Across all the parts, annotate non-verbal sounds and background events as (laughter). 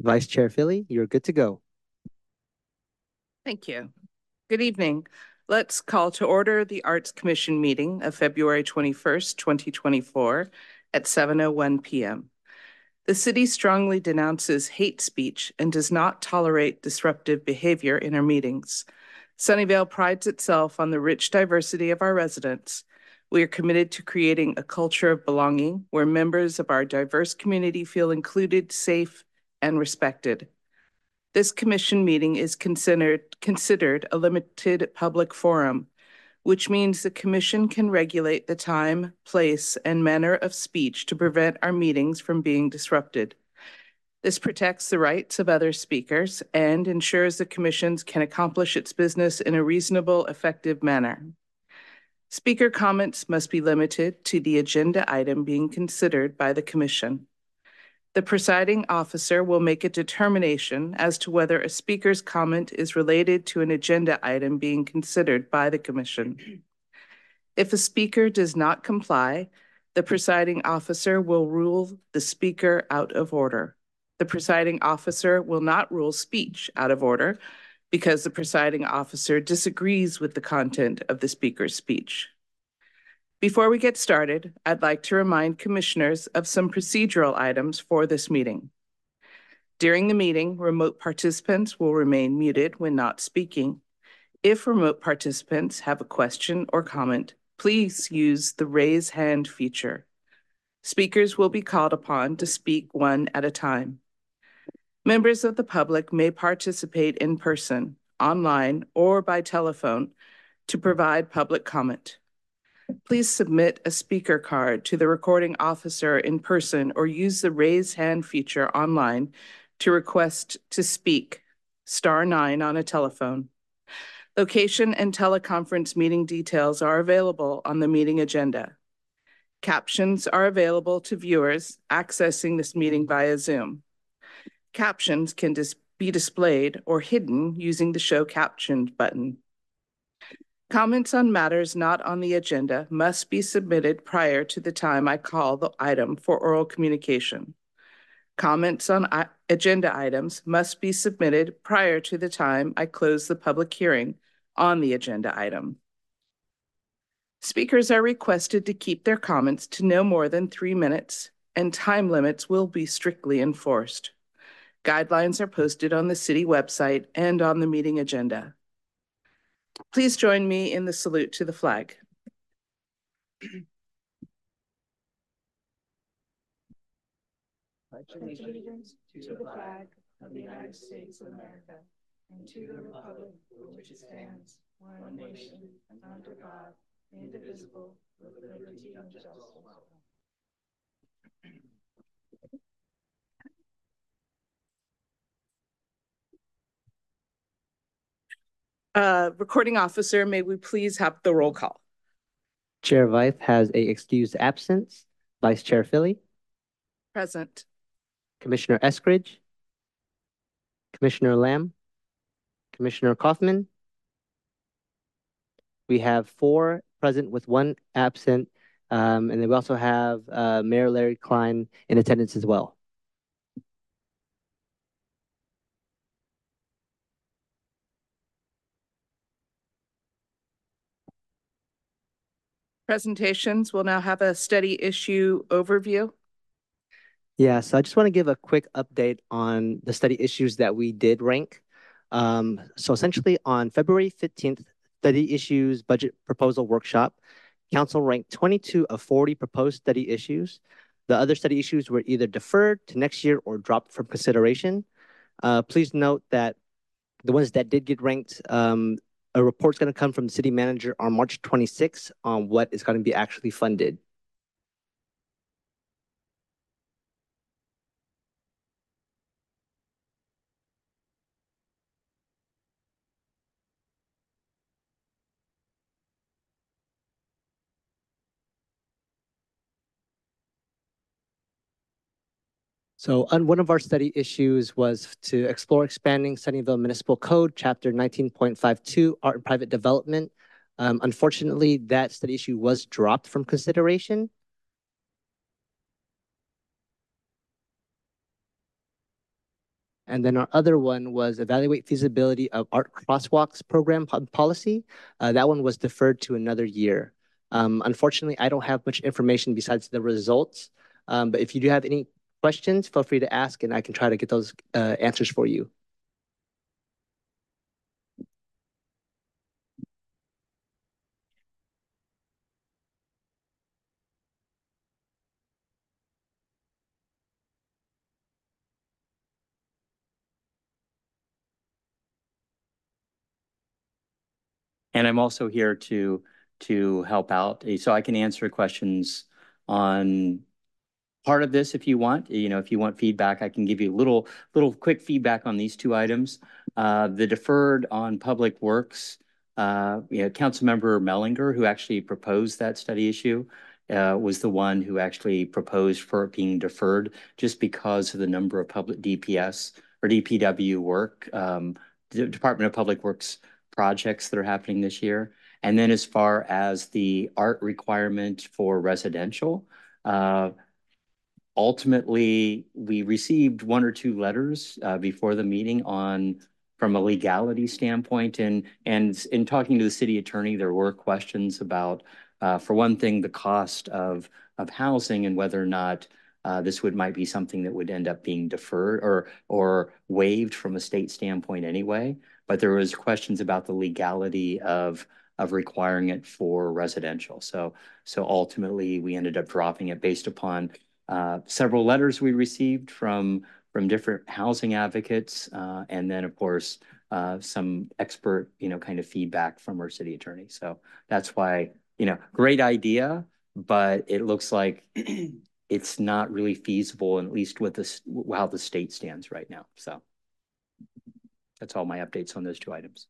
Vice Chair Philly, you're good to go. Thank you. Good evening. Let's call to order the Arts Commission meeting of February 21st, 2024 at 7:01 p.m. The city strongly denounces hate speech and does not tolerate disruptive behavior in our meetings. Sunnyvale prides itself on the rich diversity of our residents. We are committed to creating a culture of belonging where members of our diverse community feel included, safe, and respected. This commission meeting is considered, considered a limited public forum, which means the commission can regulate the time, place, and manner of speech to prevent our meetings from being disrupted. This protects the rights of other speakers and ensures the commissions can accomplish its business in a reasonable, effective manner. Speaker comments must be limited to the agenda item being considered by the commission. The presiding officer will make a determination as to whether a speaker's comment is related to an agenda item being considered by the commission. If a speaker does not comply, the presiding officer will rule the speaker out of order. The presiding officer will not rule speech out of order because the presiding officer disagrees with the content of the speaker's speech. Before we get started, I'd like to remind commissioners of some procedural items for this meeting. During the meeting, remote participants will remain muted when not speaking. If remote participants have a question or comment, please use the raise hand feature. Speakers will be called upon to speak one at a time. Members of the public may participate in person, online, or by telephone to provide public comment. Please submit a speaker card to the recording officer in person or use the raise hand feature online to request to speak, star nine on a telephone. Location and teleconference meeting details are available on the meeting agenda. Captions are available to viewers accessing this meeting via Zoom. Captions can dis be displayed or hidden using the Show Captioned button. Comments on matters not on the agenda must be submitted prior to the time I call the item for oral communication. Comments on agenda items must be submitted prior to the time I close the public hearing on the agenda item. Speakers are requested to keep their comments to no more than three minutes, and time limits will be strictly enforced. Guidelines are posted on the city website and on the meeting agenda. Please join me in the salute to the flag. Allegiance to the flag of the United States of America and to the republic for which it stands, one nation, under God, indivisible, with liberty and justice. Uh, recording officer, may we please have the roll call? Chair Vythe has a excused absence. Vice Chair Philly, Present. Commissioner Eskridge, Commissioner Lamb, Commissioner Kaufman. We have four present with one absent, um, and then we also have uh, Mayor Larry Klein in attendance as well. Presentations We'll now have a study issue overview. Yeah, so I just want to give a quick update on the study issues that we did rank. Um, so essentially on February 15th, study issues budget proposal workshop, council ranked 22 of 40 proposed study issues. The other study issues were either deferred to next year or dropped from consideration. Uh, please note that the ones that did get ranked, um, a report's going to come from the city manager on March 26th on what is going to be actually funded. So one of our study issues was to explore expanding Sunnyvale Municipal Code, Chapter 19.52, Art and Private Development. Um, unfortunately, that study issue was dropped from consideration. And then our other one was evaluate feasibility of art crosswalks program policy. Uh, that one was deferred to another year. Um, unfortunately, I don't have much information besides the results. Um, but if you do have any questions, feel free to ask and I can try to get those uh, answers for you. And I'm also here to to help out. So I can answer questions on part of this if you want. You know, if you want feedback, I can give you a little little quick feedback on these two items. Uh, the deferred on public works, uh, you know, Councilmember Mehlinger, who actually proposed that study issue, uh, was the one who actually proposed for it being deferred just because of the number of public DPS or DPW work, um, Department of Public Works projects that are happening this year. And then as far as the art requirement for residential, uh, ultimately, we received one or two letters uh, before the meeting on from a legality standpoint. And, and in talking to the city attorney, there were questions about, uh, for one thing, the cost of, of housing and whether or not uh, this would might be something that would end up being deferred or or waived from a state standpoint anyway but there was questions about the legality of of requiring it for residential. So so ultimately, we ended up dropping it based upon uh, several letters we received from from different housing advocates, uh, and then of course uh, some expert you know kind of feedback from our city attorney. So that's why you know great idea, but it looks like (clears throat) it's not really feasible, at least with this how the state stands right now. So. That's all my updates on those two items.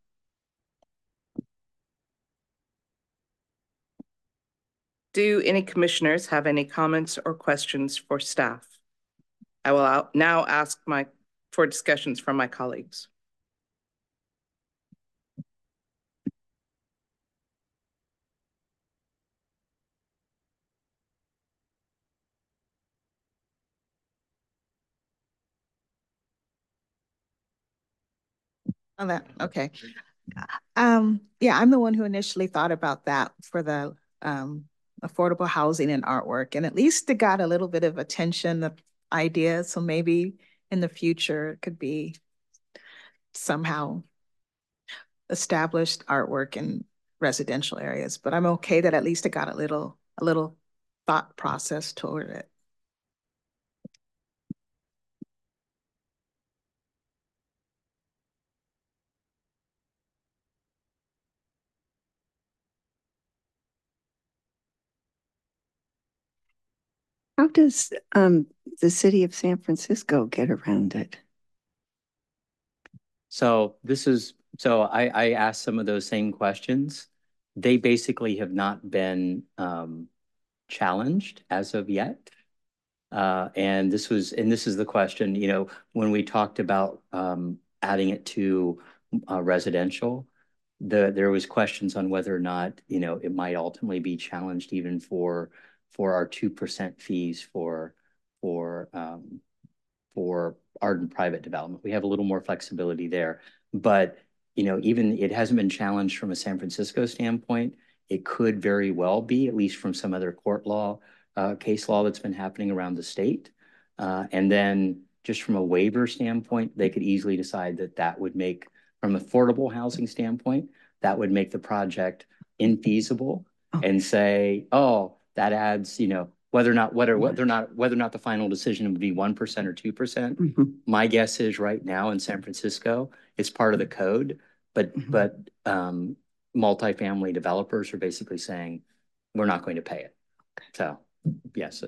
Do any commissioners have any comments or questions for staff? I will now ask my for discussions from my colleagues. On that, okay. Um, yeah, I'm the one who initially thought about that for the um affordable housing and artwork, and at least it got a little bit of attention, the idea, so maybe in the future it could be somehow established artwork in residential areas, but I'm okay that at least it got a little, a little thought process toward it. How does um, the city of San Francisco get around it? So this is, so I, I asked some of those same questions. They basically have not been um, challenged as of yet. Uh, and this was, and this is the question, you know, when we talked about um, adding it to uh, residential, the there was questions on whether or not, you know, it might ultimately be challenged even for for our 2% fees for for um, for art and private development. We have a little more flexibility there. But you know, even it hasn't been challenged from a San Francisco standpoint. It could very well be, at least from some other court law, uh, case law that's been happening around the state. Uh, and then just from a waiver standpoint, they could easily decide that that would make, from affordable housing standpoint, that would make the project infeasible oh. and say, oh, that adds, you know, whether or not whether whether or not whether or not the final decision would be one percent or two percent. Mm -hmm. My guess is right now in San Francisco, it's part of the code, but mm -hmm. but um, multifamily developers are basically saying we're not going to pay it. So yes,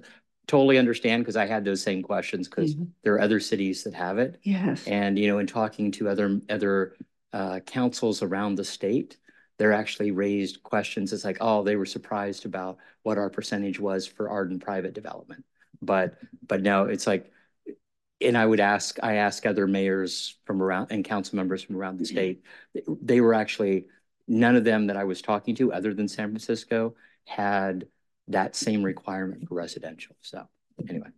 totally understand because I had those same questions because mm -hmm. there are other cities that have it. Yes, and you know, in talking to other other uh, councils around the state, they're actually raised questions. It's like, oh, they were surprised about what our percentage was for art and private development. But but no, it's like, and I would ask, I ask other mayors from around and council members from around the mm-hmm. state. They were actually none of them that I was talking to, other than San Francisco, had that same requirement for residential. So anyway.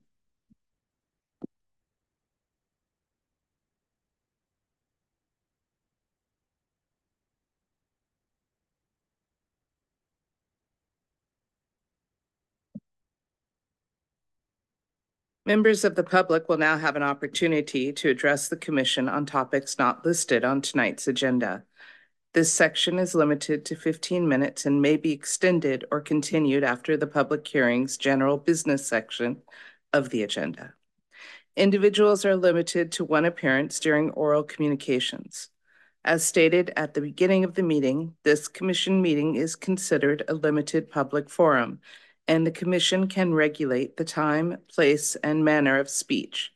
Members of the public will now have an opportunity to address the commission on topics not listed on tonight's agenda. This section is limited to 15 minutes and may be extended or continued after the public hearing's general business section of the agenda. Individuals are limited to one appearance during oral communications. As stated at the beginning of the meeting, this commission meeting is considered a limited public forum and the commission can regulate the time, place, and manner of speech.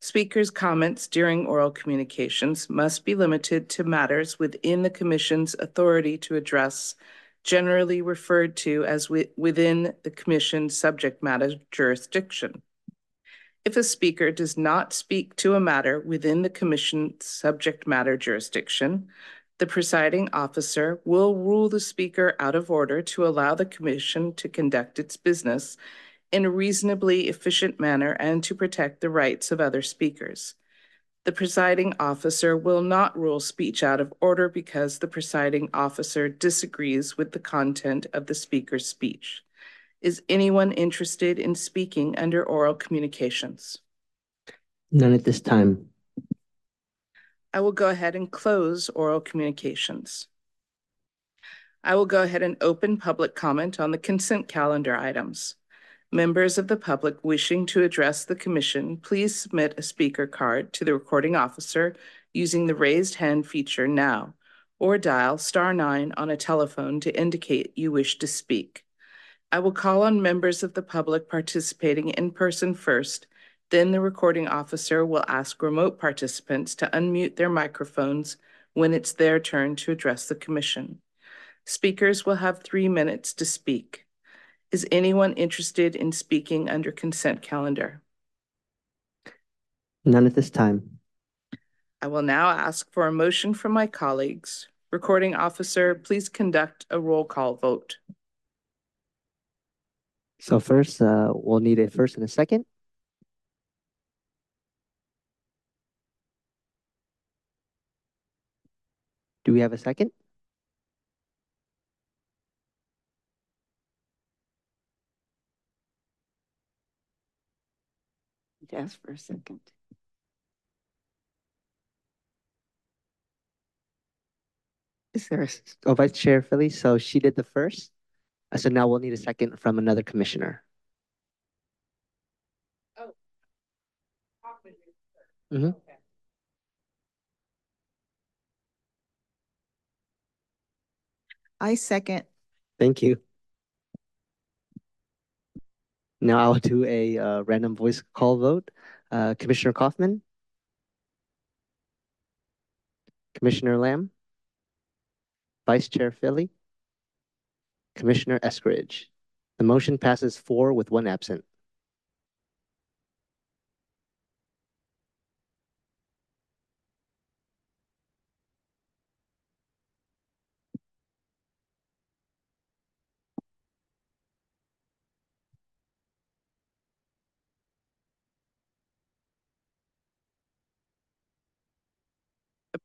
Speakers' comments during oral communications must be limited to matters within the commission's authority to address, generally referred to as within the commission's subject matter jurisdiction. If a speaker does not speak to a matter within the commission's subject matter jurisdiction, the presiding officer will rule the speaker out of order to allow the commission to conduct its business in a reasonably efficient manner and to protect the rights of other speakers. The presiding officer will not rule speech out of order because the presiding officer disagrees with the content of the speaker's speech. Is anyone interested in speaking under oral communications? None at this time. I will go ahead and close oral communications. I will go ahead and open public comment on the consent calendar items. Members of the public wishing to address the commission, please submit a speaker card to the recording officer using the raised hand feature now, or dial star nine on a telephone to indicate you wish to speak. I will call on members of the public participating in person first then the recording officer will ask remote participants to unmute their microphones when it's their turn to address the commission. Speakers will have three minutes to speak. Is anyone interested in speaking under consent calendar? None at this time. I will now ask for a motion from my colleagues. Recording officer, please conduct a roll call vote. So first, uh, we'll need a first and a second. Do we have a second? Ask for a second. Is there a, oh, Vice Chair Philly? So she did the first. Uh, so now we'll need a second from another commissioner. Oh. Mm I second. Thank you. Now I'll do a uh, random voice call vote. Uh, Commissioner Kaufman? Commissioner Lamb? Vice Chair Philly? Commissioner Eskridge? The motion passes four with one absent.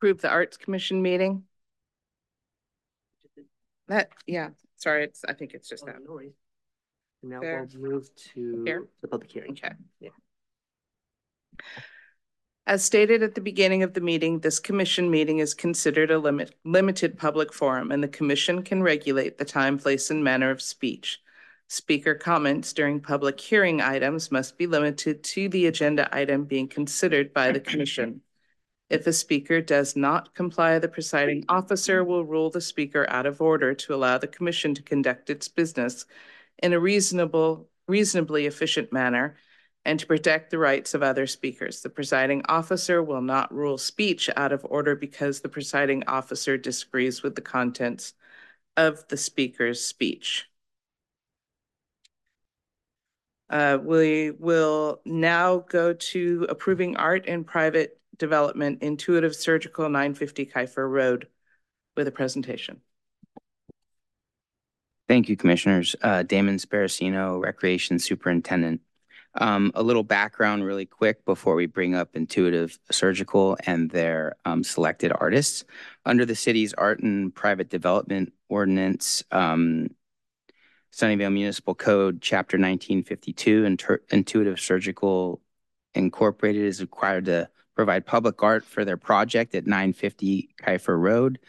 Approve the Arts Commission meeting? That, yeah, sorry, it's, I think it's just oh, that. No worries. Now There. we'll move to Here? the public hearing. Okay. Yeah. As stated at the beginning of the meeting, this commission meeting is considered a limit, limited public forum and the commission can regulate the time, place, and manner of speech. Speaker comments during public hearing items must be limited to the agenda item being considered by the commission. If a speaker does not comply, the presiding officer will rule the speaker out of order to allow the commission to conduct its business in a reasonable, reasonably efficient manner and to protect the rights of other speakers. The presiding officer will not rule speech out of order because the presiding officer disagrees with the contents of the speaker's speech. Uh, we will now go to approving art in private Development Intuitive Surgical 950 Kifer Road with a presentation. Thank you, Commissioners. Uh, Damon Sparacino, Recreation Superintendent. Um, a little background really quick before we bring up Intuitive Surgical and their um, selected artists. Under the city's art and private development ordinance, um, Sunnyvale Municipal Code, Chapter 1952, Intuitive Surgical Incorporated is required to provide public art for their project at 950 Kifer Road.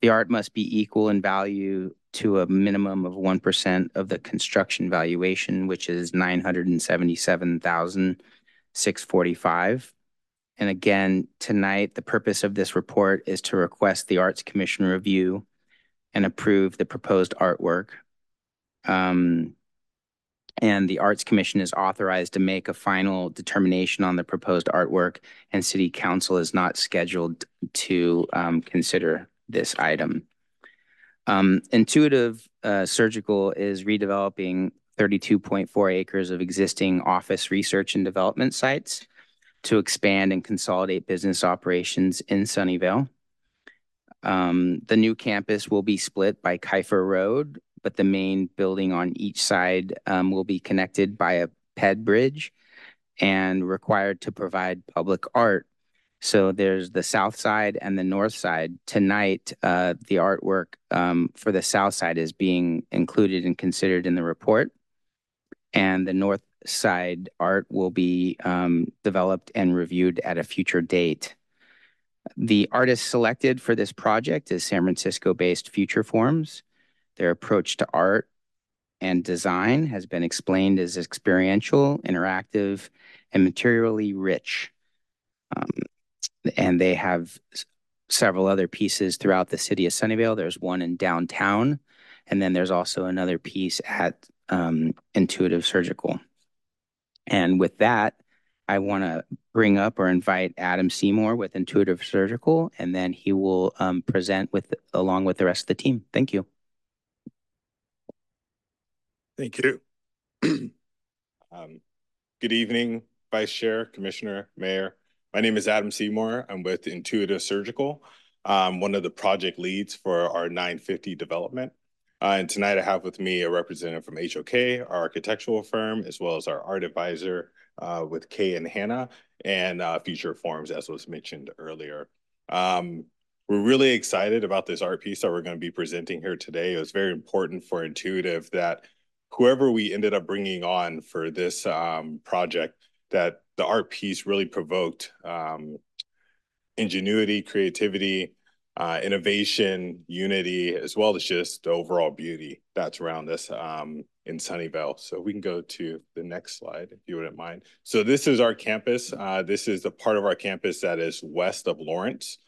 The art must be equal in value to a minimum of 1% of the construction valuation, which is 977,645. And again, tonight, the purpose of this report is to request the Arts Commission review and approve the proposed artwork. Um, and the Arts Commission is authorized to make a final determination on the proposed artwork, and City Council is not scheduled to um, consider this item. Um, Intuitive uh, Surgical is redeveloping 32.4 acres of existing office research and development sites to expand and consolidate business operations in Sunnyvale. Um, the new campus will be split by Kifer Road, but the main building on each side um, will be connected by a ped bridge and required to provide public art. So there's the south side and the north side. Tonight, uh, the artwork um, for the south side is being included and considered in the report. And the north side art will be um, developed and reviewed at a future date. The artist selected for this project is San Francisco-based Future Forms. Their approach to art and design has been explained as experiential, interactive, and materially rich. Um, and they have several other pieces throughout the city of Sunnyvale. There's one in downtown, and then there's also another piece at um, Intuitive Surgical. And with that, I want to bring up or invite Adam Seymour with Intuitive Surgical, and then he will um, present with along with the rest of the team. Thank you. Thank you. (clears throat) um, good evening, Vice Chair, Commissioner, Mayor. My name is Adam Seymour. I'm with Intuitive Surgical. I'm one of the project leads for our 950 development. Uh, and tonight I have with me a representative from HOK, our architectural firm, as well as our art advisor uh, with Kay and Hannah, and uh, Future Forms, as was mentioned earlier. Um, we're really excited about this art piece that we're going to be presenting here today. It was very important for Intuitive that whoever we ended up bringing on for this um, project, that the art piece really provoked um, ingenuity, creativity, uh, innovation, unity, as well as just the overall beauty that's around us um, in Sunnyvale. So we can go to the next slide if you wouldn't mind. So this is our campus. Uh, this is the part of our campus that is west of Lawrence.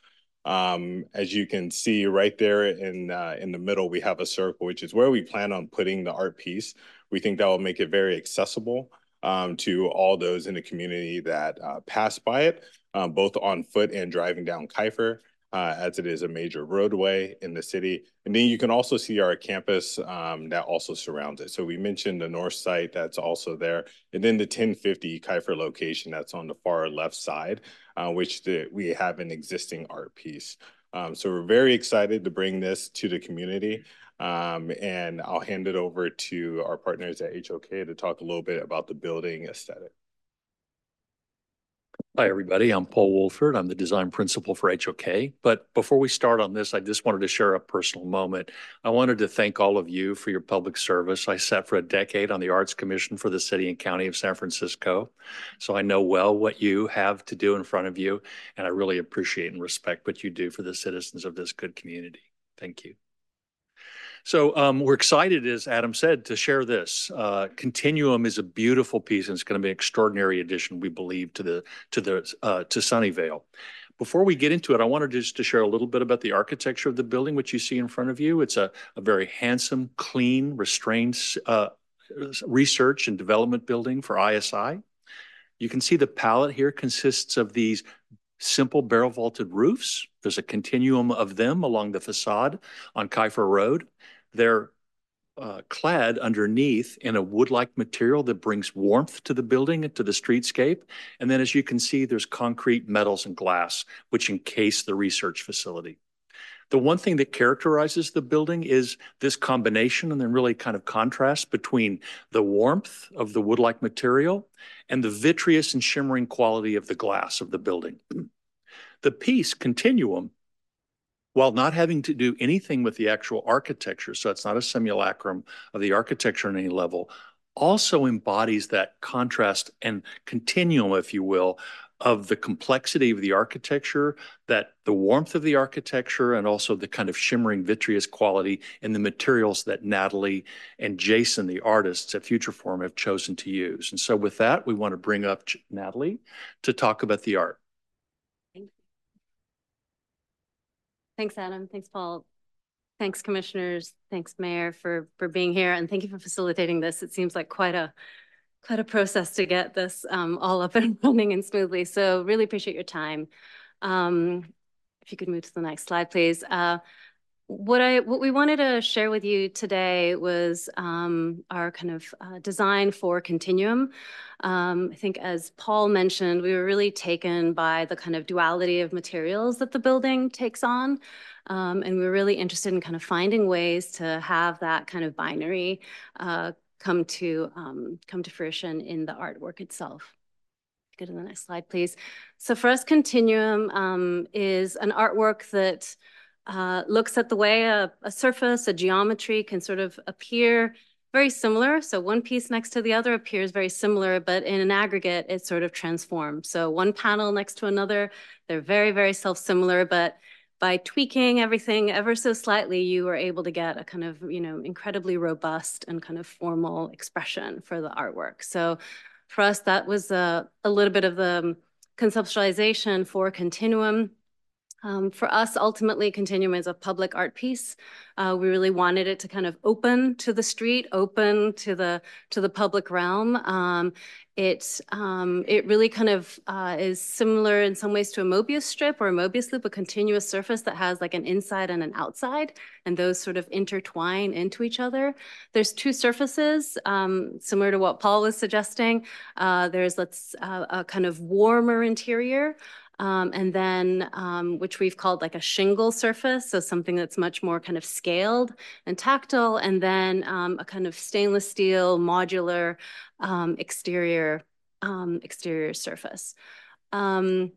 Um, as you can see right there in uh, in the middle, we have a circle, which is where we plan on putting the art piece. We think that will make it very accessible um, to all those in the community that uh, pass by it, um, both on foot and driving down Kifer, uh, as it is a major roadway in the city. And then you can also see our campus um, that also surrounds it. So we mentioned the north site that's also there, and then the 1050 Kifer location that's on the far left side, uh, which the, we have an existing art piece. Um, so we're very excited to bring this to the community. Um, and I'll hand it over to our partners at HOK to talk a little bit about the building aesthetic. Hi, everybody. I'm Paul Woolford. I'm the design principal for HOK. But before we start on this, I just wanted to share a personal moment. I wanted to thank all of you for your public service. I sat for a decade on the Arts Commission for the City and County of San Francisco. So I know well what you have to do in front of you, and I really appreciate and respect what you do for the citizens of this good community. Thank you. So um, we're excited, as Adam said, to share this. Uh, Continuum is a beautiful piece, and it's going to be an extraordinary addition, we believe, to the to the uh, to Sunnyvale. Before we get into it, I wanted just to share a little bit about the architecture of the building, which you see in front of you. It's a, a very handsome, clean, restrained uh, research and development building for ISI. You can see the palette here consists of these simple barrel vaulted roofs. There's a continuum of them along the facade on Kifer Road. They're uh, clad underneath in a wood-like material that brings warmth to the building and to the streetscape. And then as you can see, there's concrete, metals, and glass, which encase the research facility. The one thing that characterizes the building is this combination and then really kind of contrast between the warmth of the wood-like material and the vitreous and shimmering quality of the glass of the building. The piece continuum while not having to do anything with the actual architecture, so it's not a simulacrum of the architecture on any level, also embodies that contrast and continuum, if you will, of the complexity of the architecture, that the warmth of the architecture, and also the kind of shimmering vitreous quality in the materials that Natalie and Jason, the artists at Futureform, have chosen to use. And so with that, we want to bring up Natalie to talk about the art. Thanks, Adam. Thanks, Paul. Thanks, commissioners. Thanks, Mayor, for for being here, and thank you for facilitating this. It seems like quite a quite a process to get this um, all up and (laughs) running and smoothly. So really appreciate your time. Um, if you could move to the next slide, please. Uh, what I what we wanted to share with you today was um, our kind of uh, design for Continuum. Um, I think as Paul mentioned, we were really taken by the kind of duality of materials that the building takes on. Um, and we were really interested in kind of finding ways to have that kind of binary uh, come to um, come to fruition in the artwork itself. Go to the next slide, please. So for us, Continuum um, is an artwork that uh, looks at the way a, a, surface, a geometry can sort of appear very similar. So one piece next to the other appears very similar, but in an aggregate, it sort of transforms. So one panel next to another, they're very, very self-similar, but by tweaking everything ever so slightly, you were able to get a kind of, you know, incredibly robust and kind of formal expression for the artwork. So for us, that was a, a little bit of the conceptualization for Continuum. Um, for us, ultimately, Continuum is a public art piece. Uh, we really wanted it to kind of open to the street, open to the to the public realm. Um, it um, it really kind of uh, is similar in some ways to a Mobius strip or a Mobius loop, a continuous surface that has like an inside and an outside, and those sort of intertwine into each other. There's two surfaces, um, similar to what Paul was suggesting. Uh, there's let's uh, a kind of warmer interior um, and then um, which we've called like a shingle surface, so something that's much more kind of scaled and tactile, and then um, a kind of stainless steel modular um, exterior um, exterior surface. Um,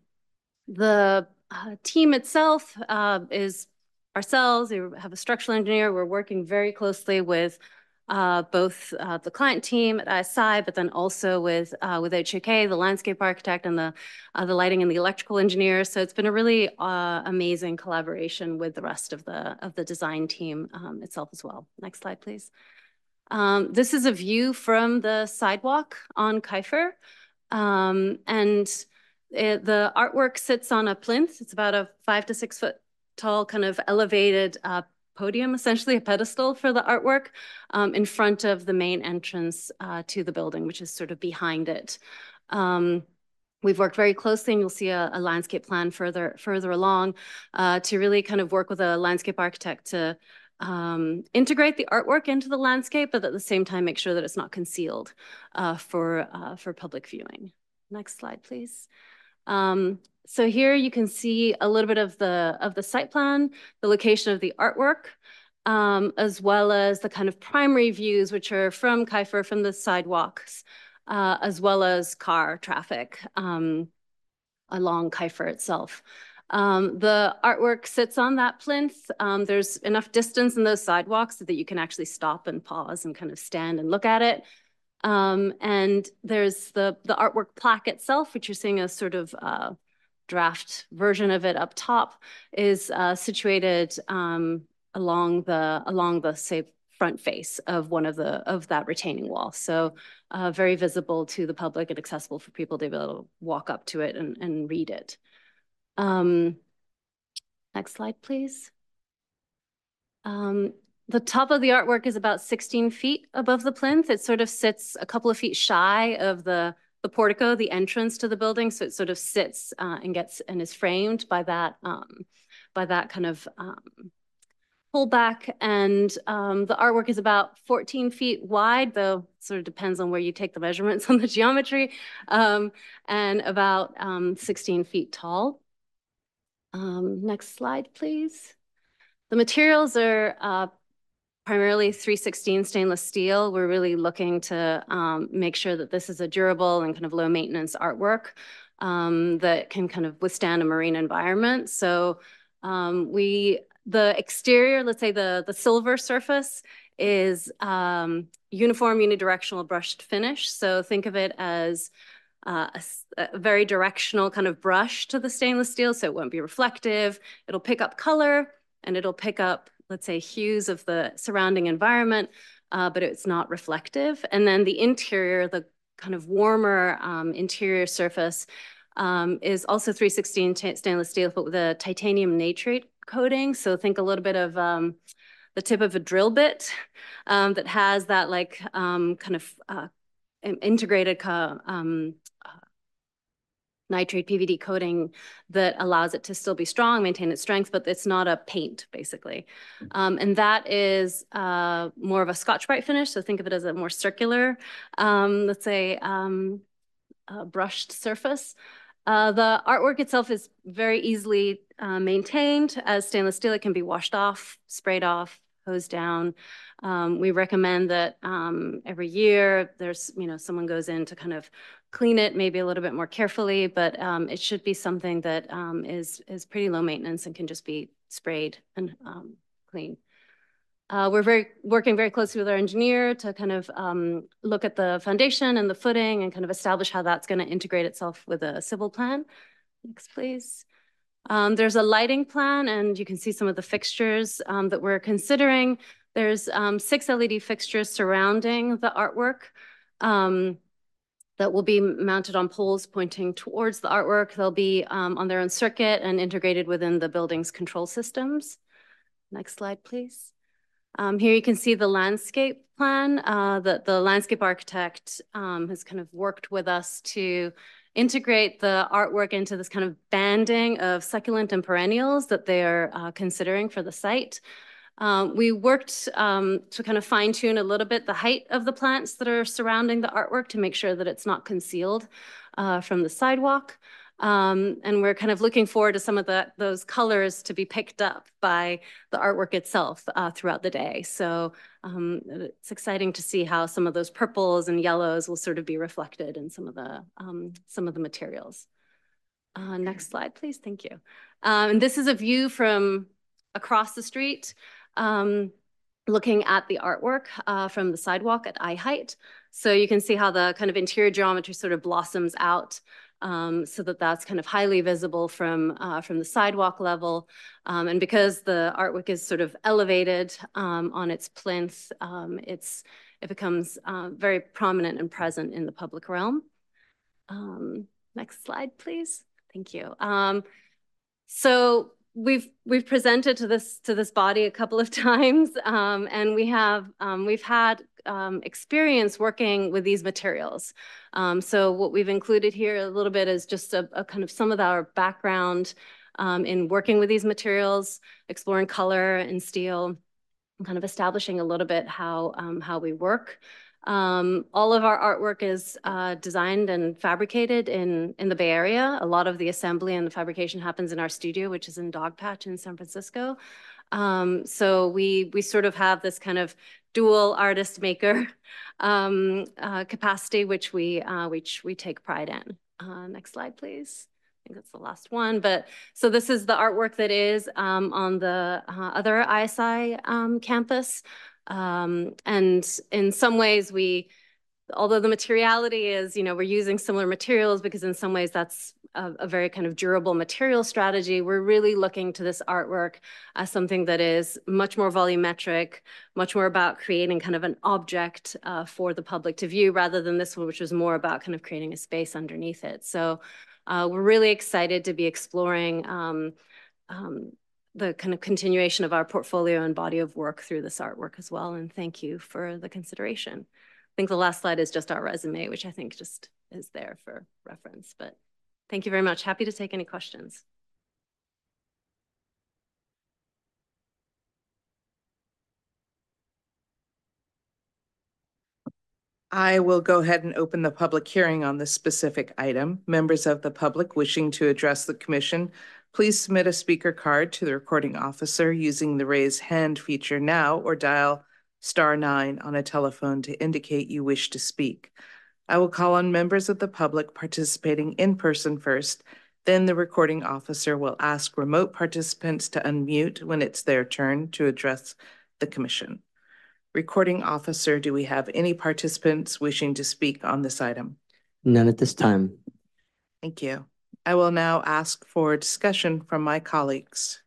the uh, team itself uh, is ourselves. We have a structural engineer. We're working very closely with uh, both uh, the client team at ISI, but then also with uh, with HOK, the landscape architect, and the uh, the lighting and the electrical engineer. So it's been a really uh, amazing collaboration with the rest of the of the design team um, itself as well. Next slide, please. Um, this is a view from the sidewalk on Kifer, um, and it, the artwork sits on a plinth. It's about a five to six foot tall, kind of elevated uh, podium, essentially a pedestal for the artwork um, in front of the main entrance uh, to the building, which is sort of behind it. Um, we've worked very closely, and you'll see a, a landscape plan further further along uh, to really kind of work with a landscape architect to um, integrate the artwork into the landscape, but at the same time make sure that it's not concealed uh, for uh, for public viewing. Next slide, please. Um, so here you can see a little bit of the of the site plan, the location of the artwork, um, as well as the kind of primary views, which are from Kifer, from the sidewalks, uh, as well as car traffic um, along Kifer itself. Um, the artwork sits on that plinth. Um, there's enough distance in those sidewalks so that you can actually stop and pause and kind of stand and look at it. Um, and there's the, the artwork plaque itself, which you're seeing a sort of uh, draft version of it up top, is uh, situated um, along the along the say front face of one of the of that retaining wall. So uh, very visible to the public and accessible for people to be able to walk up to it and, and read it. Um, next slide, please. Um, the top of the artwork is about 16 feet above the plinth. It sort of sits a couple of feet shy of the, the portico, the entrance to the building. So it sort of sits uh, and gets and is framed by that um, by that kind of um, pullback. And um, the artwork is about 14 feet wide, though sort of depends on where you take the measurements on the (laughs) geometry, um, and about um, 16 feet tall. Um, next slide, please. The materials are uh, primarily 316 stainless steel. We're really looking to um, make sure that this is a durable and kind of low maintenance artwork um, that can kind of withstand a marine environment. So Um, we, the exterior, let's say the, the silver surface is um, uniform unidirectional brushed finish. So think of it as uh, a, a, very directional kind of brush to the stainless steel. So it won't be reflective. It'll pick up color and it'll pick up, let's say, hues of the surrounding environment, uh, but it's not reflective. And then the interior, the kind of warmer um, interior surface um, is also 316 stainless steel, but with a titanium nitrate coating. So think a little bit of um, the tip of a drill bit um, that has that like um, kind of uh, integrated um, nitrate PVD coating that allows it to still be strong, maintain its strength, but it's not a paint basically. Um, and that is uh, more of a Scotch-Brite finish. So think of it as a more circular, um, let's say, um, brushed surface. Uh, the artwork itself is very easily uh, maintained as stainless steel. It can be washed off, sprayed off, hose down. Um, we recommend that um, every year there's, you know, someone goes in to kind of clean it maybe a little bit more carefully, but um, it should be something that um, is is pretty low maintenance and can just be sprayed and um, clean. Uh, we're very working very closely with our engineer to kind of um, look at the foundation and the footing and kind of establish how that's going to integrate itself with a civil plan. Next, please. Um, there's a lighting plan and you can see some of the fixtures um, that we're considering. There's six LED fixtures surrounding the artwork um, that will be mounted on poles pointing towards the artwork. They'll be um, on their own circuit and integrated within the building's control systems. Next slide, please. Um, here you can see the landscape plan uh, that the landscape architect has kind of worked with us to integrate the artwork into this kind of banding of succulent and perennials that they are uh, considering for the site. Um, we worked um, to kind of fine tune a little bit the height of the plants that are surrounding the artwork to make sure that it's not concealed uh, from the sidewalk. Um, and we're kind of looking forward to some of the, those colors to be picked up by the artwork itself uh, throughout the day. So um, it's exciting to see how some of those purples and yellows will sort of be reflected in some of the, um, some of the materials. Uh, next slide, please. Thank you. Um, and this is a view from across the street, um, looking at the artwork uh, from the sidewalk at eye height. So you can see how the kind of interior geometry sort of blossoms out um, so that that's kind of highly visible from, uh, from the sidewalk level. Um, and because the artwork is sort of elevated um, on its plinth, um, it's, it becomes uh, very prominent and present in the public realm. Um, next slide, please. Thank you. Um, so we've we've presented to this to this body a couple of (laughs) times, um, and we have um, we've had um, experience working with these materials. Um, so what we've included here a little bit is just a, a kind of some of our background um, in working with these materials, exploring color and steel, kind of establishing a little bit how um, how we work. Um, all of our artwork is uh, designed and fabricated in, in the Bay Area. A lot of the assembly and the fabrication happens in our studio, which is in Dogpatch in San Francisco. Um, so we we sort of have this kind of dual artist maker (laughs) um, uh, capacity, which we uh, which we take pride in. Uh, next slide, please. I think that's the last one. But so this is the artwork that is um, on the uh, other ISI um, campus. Um, and in some ways we, although the materiality is, you know, we're using similar materials because in some ways that's a, a, very kind of durable material strategy, we're really looking to this artwork as something that is much more volumetric, much more about creating kind of an object uh, for the public to view rather than this one, which was more about kind of creating a space underneath it. So uh, we're really excited to be exploring um, um, the kind of continuation of our portfolio and body of work through this artwork as well. And thank you for the consideration. I think the last slide is just our resume, which I think just is there for reference. But thank you very much. Happy to take any questions. I will go ahead and open the public hearing on this specific item. Members of the public wishing to address the commission Please submit a speaker card to the recording officer using the raise hand feature now or dial star nine on a telephone to indicate you wish to speak. I will call on members of the public participating in person first, Then the recording officer will ask remote participants to unmute when it's their turn to address the commission. Recording officer, do we have any participants wishing to speak on this item? None at this time. Thank you. I will now ask for discussion from my colleagues.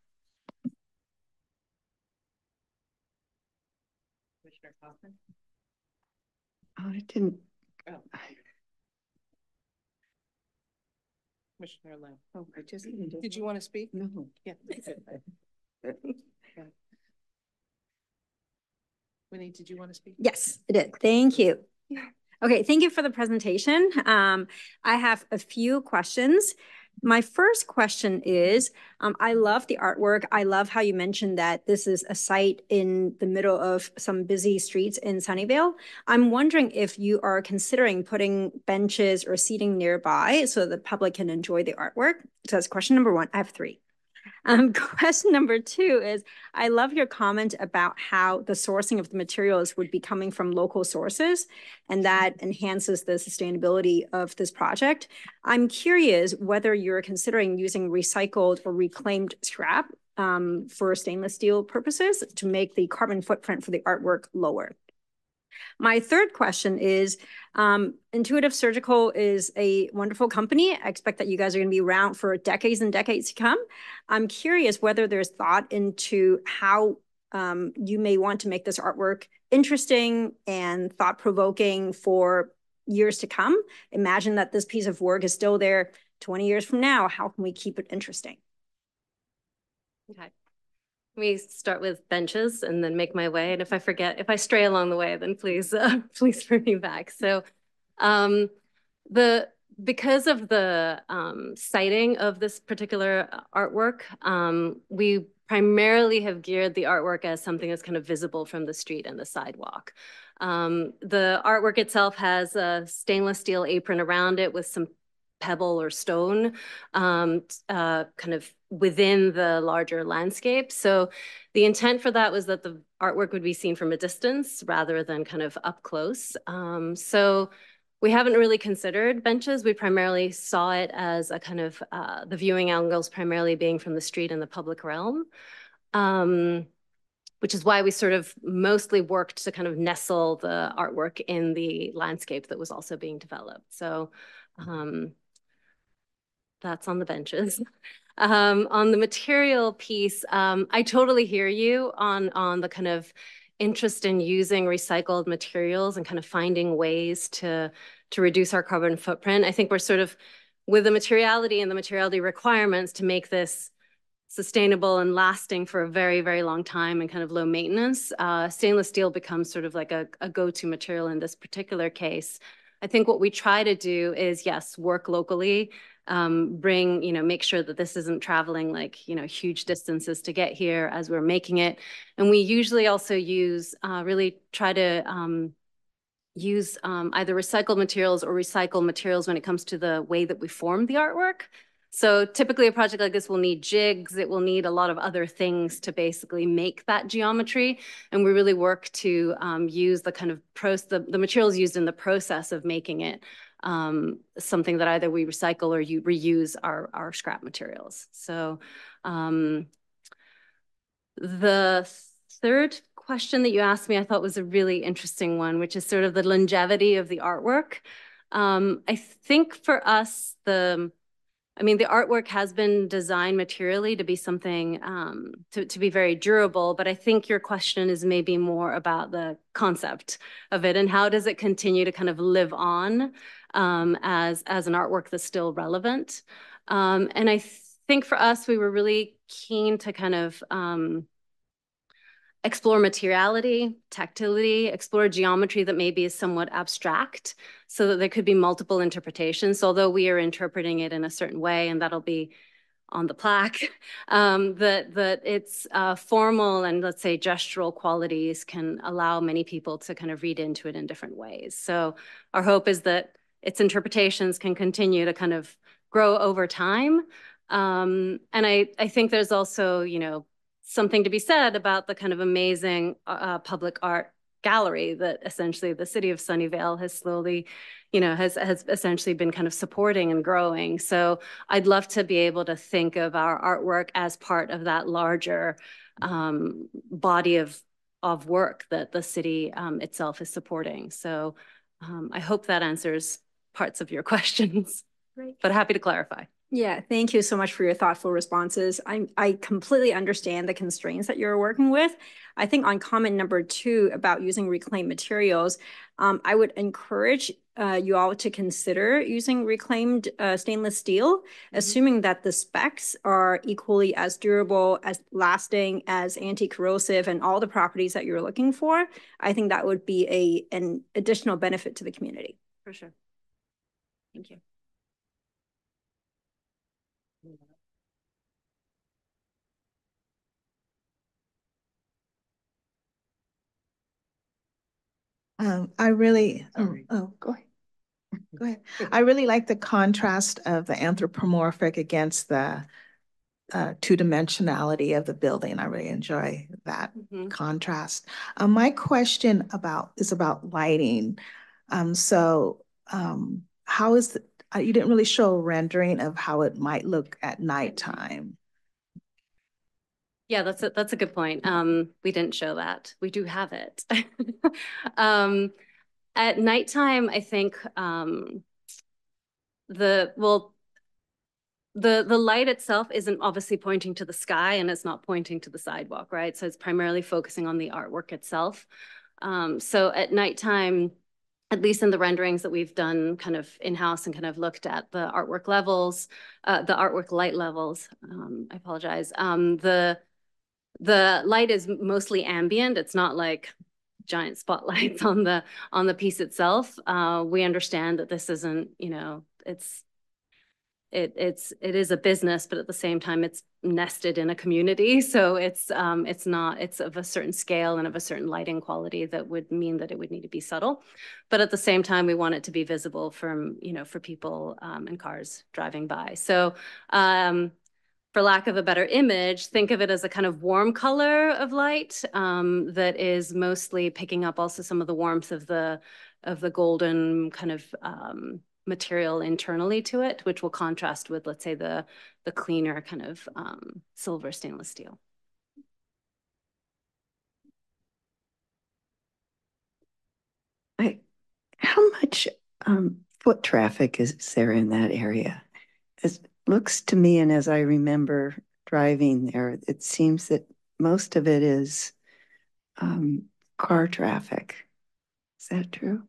Commissioner Kaufman? Oh, I didn't. Oh. Commissioner Lowe? Oh, I just. Did you want to speak? No. Yeah. (laughs) Winnie, did you want to speak? Yes, I did. Thank you. Okay, thank you for the presentation. Um, I have a few questions. My first question is, um, I love the artwork. I love how you mentioned that this is a site in the middle of some busy streets in Sunnyvale. I'm wondering if you are considering putting benches or seating nearby so the public can enjoy the artwork. So that's question number one. I have three. Um, (laughs) question number two is, I love your comment about how the sourcing of the materials would be coming from local sources, and that enhances the sustainability of this project. I'm curious whether you're considering using recycled or reclaimed scrap um, for stainless steel purposes to make the carbon footprint for the artwork lower. My third question is, um, Intuitive Surgical is a wonderful company. I expect that you guys are going to be around for decades and decades to come. I'm curious whether there's thought into how um, you may want to make this artwork interesting and thought-provoking for years to come. Imagine that this piece of work is still there 20 years from now. How can we keep it interesting? Okay. Let me start with benches and then make my way. And if I forget, if I stray along the way, then please, (laughs) uh, please bring me back. So um, the because of the um, siting of this particular uh, artwork, um, we primarily have geared the artwork as something that's kind of visible from the street and the sidewalk. Um, the artwork itself has a stainless steel apron around it with some pebble or stone um, uh, kind of within the larger landscape. So the intent for that was that the artwork would be seen from a distance rather than kind of up close. Um, so we haven't really considered benches. We primarily saw it as a kind of uh, the viewing angles primarily being from the street and the public realm. Um, which is why we sort of mostly worked to kind of nestle the artwork in the landscape that was also being developed. So um, that's on the benches. (laughs) Um, on the material piece, um, I totally hear you on, on the kind of interest in using recycled materials and kind of finding ways to, to reduce our carbon footprint. I think we're sort of with the materiality and the materiality requirements to make this sustainable and lasting for a very, very long time and kind of low maintenance. Uh, stainless steel becomes sort of like a, a go-to material in this particular case. I think what we try to do is, yes, work locally, um, bring, you know, make sure that this isn't traveling like, you know, huge distances to get here as we're making it. And we usually also use, uh, really try to um, use um, either recycled materials or recycle materials when it comes to the way that we form the artwork. So typically a project like this will need jigs, it will need a lot of other things to basically make that geometry. And we really work to um, use the kind of the, the materials used in the process of making it um, something that either we recycle or you reuse our, our scrap materials. So um, the third question that you asked me, I thought was a really interesting one, which is sort of the longevity of the artwork. Um, I think for us, the I mean, the artwork has been designed materially to be something, um, to, to be very durable, but I think your question is maybe more about the concept of it and how does it continue to kind of live on um, as, as an artwork that's still relevant. Um, and I think for us, we were really keen to kind of um, explore materiality, tactility, explore geometry that maybe is somewhat abstract so that there could be multiple interpretations. So although we are interpreting it in a certain way, and that'll be on the plaque, (laughs) um, that, that its uh, formal and let's say gestural qualities can allow many people to kind of read into it in different ways. So our hope is that its interpretations can continue to kind of grow over time. Um, and I, I think there's also, you know, something to be said about the kind of amazing uh, uh, public art gallery that essentially the city of Sunnyvale has slowly, you know, has has essentially been kind of supporting and growing. So I'd love to be able to think of our artwork as part of that larger um, body of of work that the city um, itself is supporting. So um, I hope that answers parts of your (laughs) questions, Great. but happy to clarify. Yeah, thank you so much for your thoughtful responses. I I completely understand the constraints that you're working with. I think on comment number two about using reclaimed materials, um, I would encourage uh, you all to consider using reclaimed uh, stainless steel, mm -hmm. assuming that the specs are equally as durable, as lasting, as anti-corrosive, and all the properties that you're looking for. I think that would be a an additional benefit to the community. For sure. Thank you. Um, I really, oh, oh, go ahead. Go ahead. I really like the contrast of the anthropomorphic against the uh, two-dimensionality of the building. I really enjoy that mm -hmm. contrast. Um, my question about is about lighting. Um, so um, how is the, uh, you didn't really show a rendering of how it might look at nighttime. Yeah, that's a, that's a good point. Um, we didn't show that. We do have it. (laughs) um, at nighttime, I think um, the well, the the light itself isn't obviously pointing to the sky and it's not pointing to the sidewalk, right? So it's primarily focusing on the artwork itself. Um, so at nighttime, at least in the renderings that we've done kind of in-house and kind of looked at the artwork levels, uh, the artwork light levels, um, I apologize. Um, the the light is mostly ambient. It's not like giant spotlights (laughs) on the on the piece itself. Uh, we understand that this isn't, you know, it's it it's it is a business, but at the same time, it's nested in a community. So it's um, it's not it's of a certain scale and of a certain lighting quality that would mean that it would need to be subtle. But at the same time, we want it to be visible from you know for people um, and cars driving by. So um, for lack of a better image, think of it as a kind of warm color of light um, that is mostly picking up also some of the warmth of the of the golden kind of um, material internally to it, which will contrast with, let's say, the the cleaner kind of um, silver stainless steel. I, how much um, foot traffic is there in that area? Is looks to me, and as I remember driving there, it seems that most of it is um, car traffic. Is that true?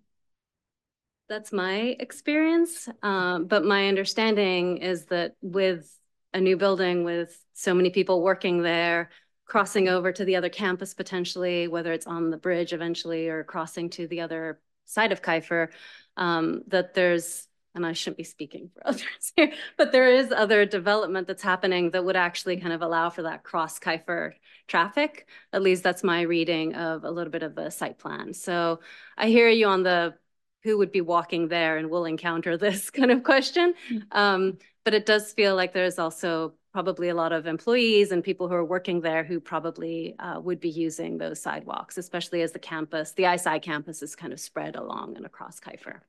That's my experience. Um, but my understanding is that with a new building with so many people working there, crossing over to the other campus potentially, whether it's on the bridge eventually or crossing to the other side of Kifer, um, that there's and I shouldn't be speaking for (laughs) others here, but there is other development that's happening that would actually kind of allow for that cross Kifer traffic. At least that's my reading of a little bit of the site plan. So I hear you on the who would be walking there and will encounter (laughs) this kind of question. Mm. Um, but it does feel like there's also probably a lot of employees and people who are working there who probably uh, would be using those sidewalks, especially as the campus, the ISI campus is kind of spread along and across Kifer.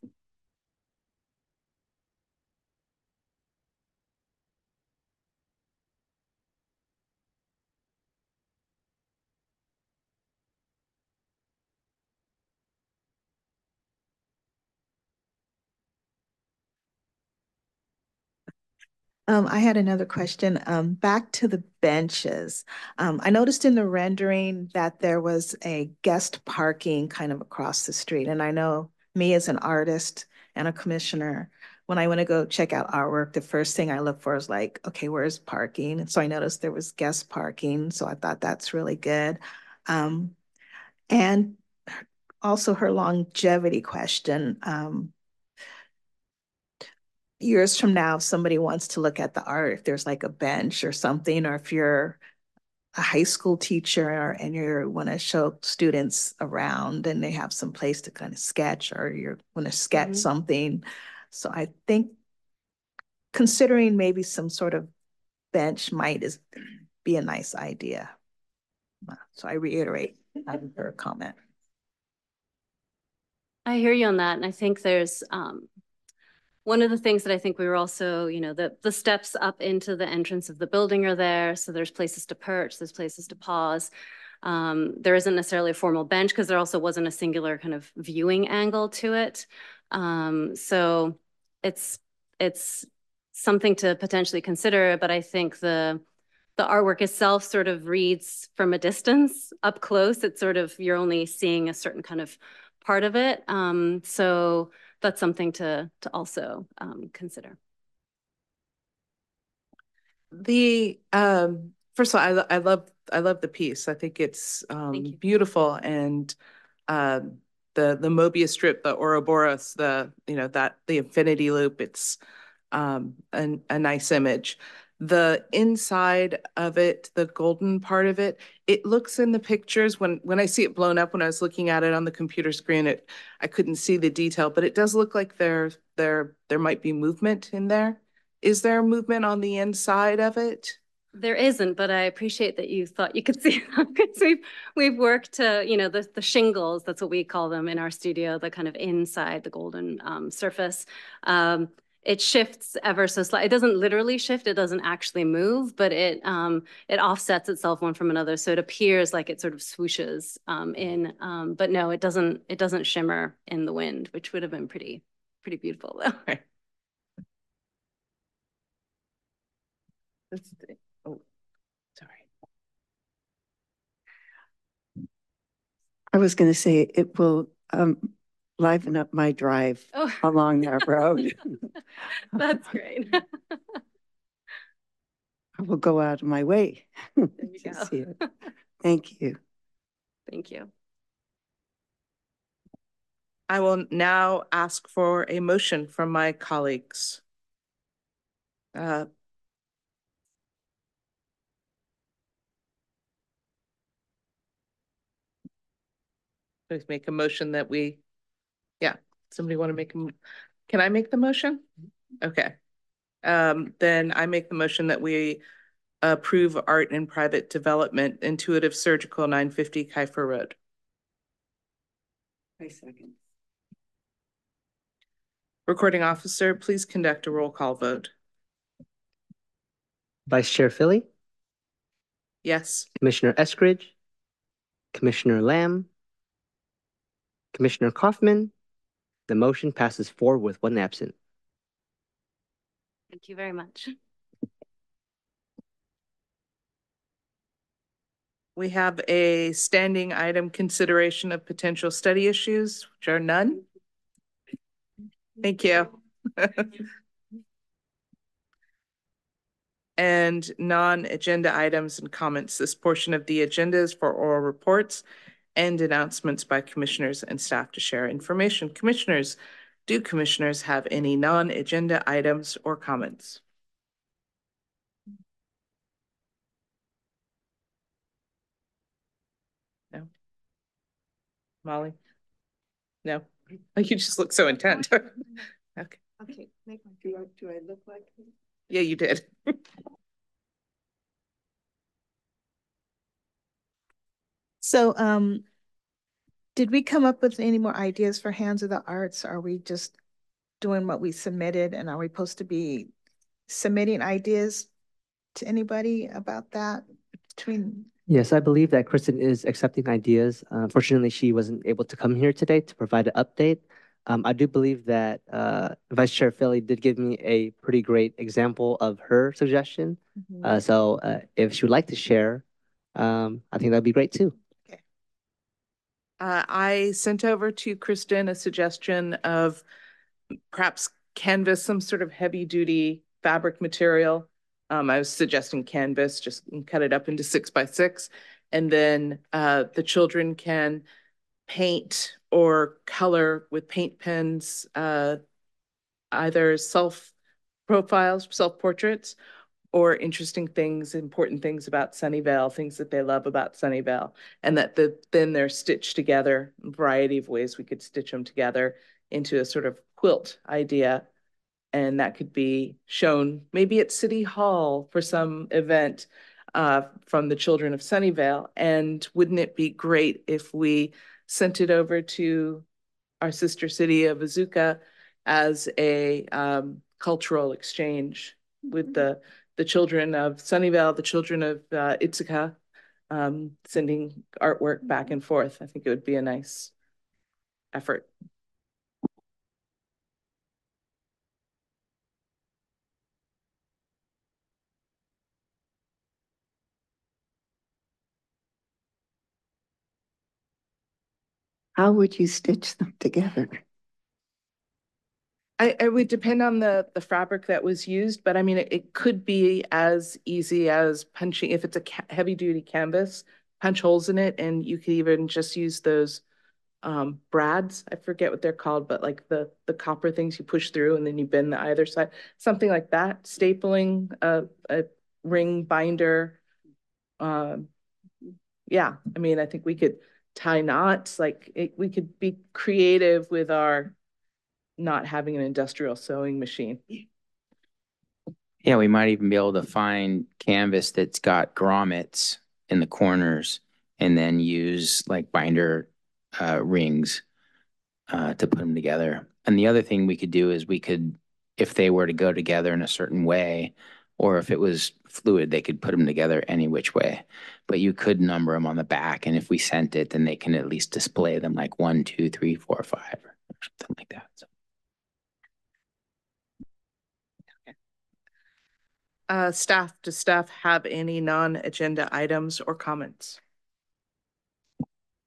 Um, I had another question. Um, back to the benches. Um, I noticed in the rendering that there was a guest parking kind of across the street. And I know me as an artist and a commissioner, when I want to go check out artwork, the first thing I look for is like, okay, where's parking? And so I noticed there was guest parking. So I thought that's really good. Um, and also her longevity question. Um, years from now, if somebody wants to look at the art, if there's like a bench or something, or if you're a high school teacher and you want to show students around and they have some place to kind of sketch or you want to sketch mm -hmm. something. So I think considering maybe some sort of bench might is be a nice idea. So I reiterate (laughs) her comment. I hear you on that. And I think there's um, one of the things that I think we were also, you know, the, the steps up into the entrance of the building are there. So there's places to perch, there's places to pause. Um, there isn't necessarily a formal bench because there also wasn't a singular kind of viewing angle to it. Um, so it's it's something to potentially consider, but I think the the artwork itself sort of reads from a distance up close. It's sort of you're only seeing a certain kind of part of it. Um, so that's something to to also um, consider. The um, first of all, I, I love I love the piece. I think it's um, beautiful and um, the the Mobius strip, the Ouroboros, the you know that the infinity loop. It's um, a, a nice image. The inside of it, the golden part of it, it looks in the pictures when when I see it blown up. When I was looking at it on the computer screen, it I couldn't see the detail, but it does look like there there there might be movement in there. Is there movement on the inside of it? There isn't, but I appreciate that you thought you could see (laughs) because we've we've worked to, you know, the the shingles, that's what we call them in our studio, the kind of inside the golden um, surface. Um, it shifts ever so slightly. It doesn't literally shift, it doesn't actually move, but it um, it offsets itself one from another. So it appears like it sort of swooshes um, in, um, but no, it doesn't it doesn't shimmer in the wind, which would have been pretty pretty beautiful though. (laughs) That's oh, sorry. I was going to say it will um, liven up my drive Oh. along that road. (laughs) That's great. (laughs) I will go out of my way (laughs) There to you go. see it. Thank you. Thank you. I will now ask for a motion from my colleagues. Uh, Please make a motion that we, yeah, somebody want to make, a m- can I make the motion? Okay. Um, then I make the motion that we approve art and private development intuitive surgical nine fifty Kifer Road. I second. Recording officer, please conduct a roll call vote. Vice Chair Philly, Yes. Commissioner Eskridge, Commissioner Lamb, Commissioner Kaufman. The motion passes four with one absent. Thank you very much. We have a standing item consideration of potential study issues, which are none. Thank you. (laughs) And non-agenda items and comments. This portion of the agenda is for oral reports and announcements by commissioners and staff to share information. Commissioners, do commissioners have any non-agenda items or comments? No? Molly? No? Oh, (laughs) You just look so intent. (laughs) Okay, Okay, make my, do I, do I look like? yeah, you did. (laughs) So, um, did we come up with any more ideas for Hands on the Arts? Are we just doing what we submitted and are we supposed to be submitting ideas to anybody about that between? Yes, I believe that Kristen is accepting ideas. Uh, Unfortunately, she wasn't able to come here today to provide an update. Um, I do believe that uh, Vice Chair Philly did give me a pretty great example of her suggestion. Mhm. Uh, so uh, if she would like to share, um, I think that'd be great too. Uh, I sent over to Kristen a suggestion of perhaps canvas, some sort of heavy duty fabric material. Um, I was suggesting canvas, just cut it up into six by six. And then, uh, the children can paint or color with paint pens, uh, either self profiles, self portraits, or interesting things, important things about Sunnyvale, things that they love about Sunnyvale. And that the, then they're stitched together, variety of ways we could stitch them together into a sort of quilt idea. And that could be shown maybe at City Hall for some event uh, from the children of Sunnyvale. And wouldn't it be great if we sent it over to our sister city of Iizuka as a um, cultural exchange with the the children of Sunnyvale, the children of uh, Ithaca, um, sending artwork back and forth. I think it would be a nice effort. How would you stitch them together? I, it would depend on the, the fabric that was used, but I mean, it, it could be as easy as punching, if it's a ca- heavy duty canvas, punch holes in it and you could even just use those um, brads. I forget what they're called, but like the, the copper things you push through and then you bend the either side, something like that. Stapling a, a ring binder. Um, yeah, I mean, I think we could tie knots, like it, we could be creative with our not having an industrial sewing machine. Yeah, we might even be able to find canvas that's got grommets in the corners and then use like binder uh, rings uh, to put them together. And the other thing we could do is we could, if they were to go together in a certain way, or if it was fluid, they could put them together any which way. But you could number them on the back, and if we sent it, then they can at least display them like one, two, three, four, five, or something like that. So. Uh, staff, does staff have any non-agenda items or comments?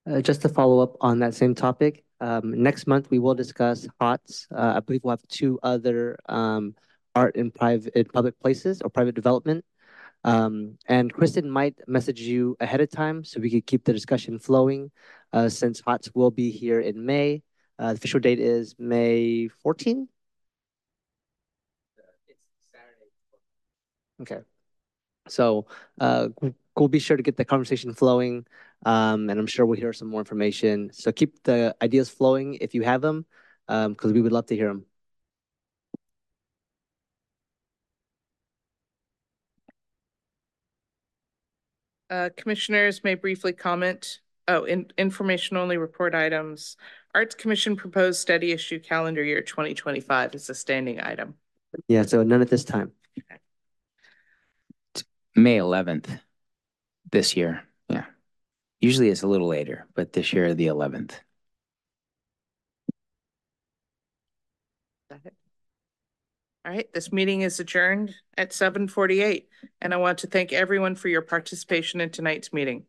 Uh, just to follow up on that same topic, um, next month we will discuss HOTS. Uh, I believe we'll have two other um, art in private public places or private development. Um, and Kristen might message you ahead of time so we could keep the discussion flowing. Uh, since HOTS will be here in May, uh, the official date is May 14. Okay. So uh, we'll be sure to get the conversation flowing, um, and I'm sure we'll hear some more information. So keep the ideas flowing if you have them, because um, we would love to hear them. Uh, commissioners may briefly comment. Oh, in, information only report items. Arts Commission proposed study issue calendar year 2025 is a standing item. Yeah, so none at this time. May 11th this year. Yeah. Usually it's a little later, but this year the 11th. All right, this meeting is adjourned at 7:48 and I want to thank everyone for your participation in tonight's meeting.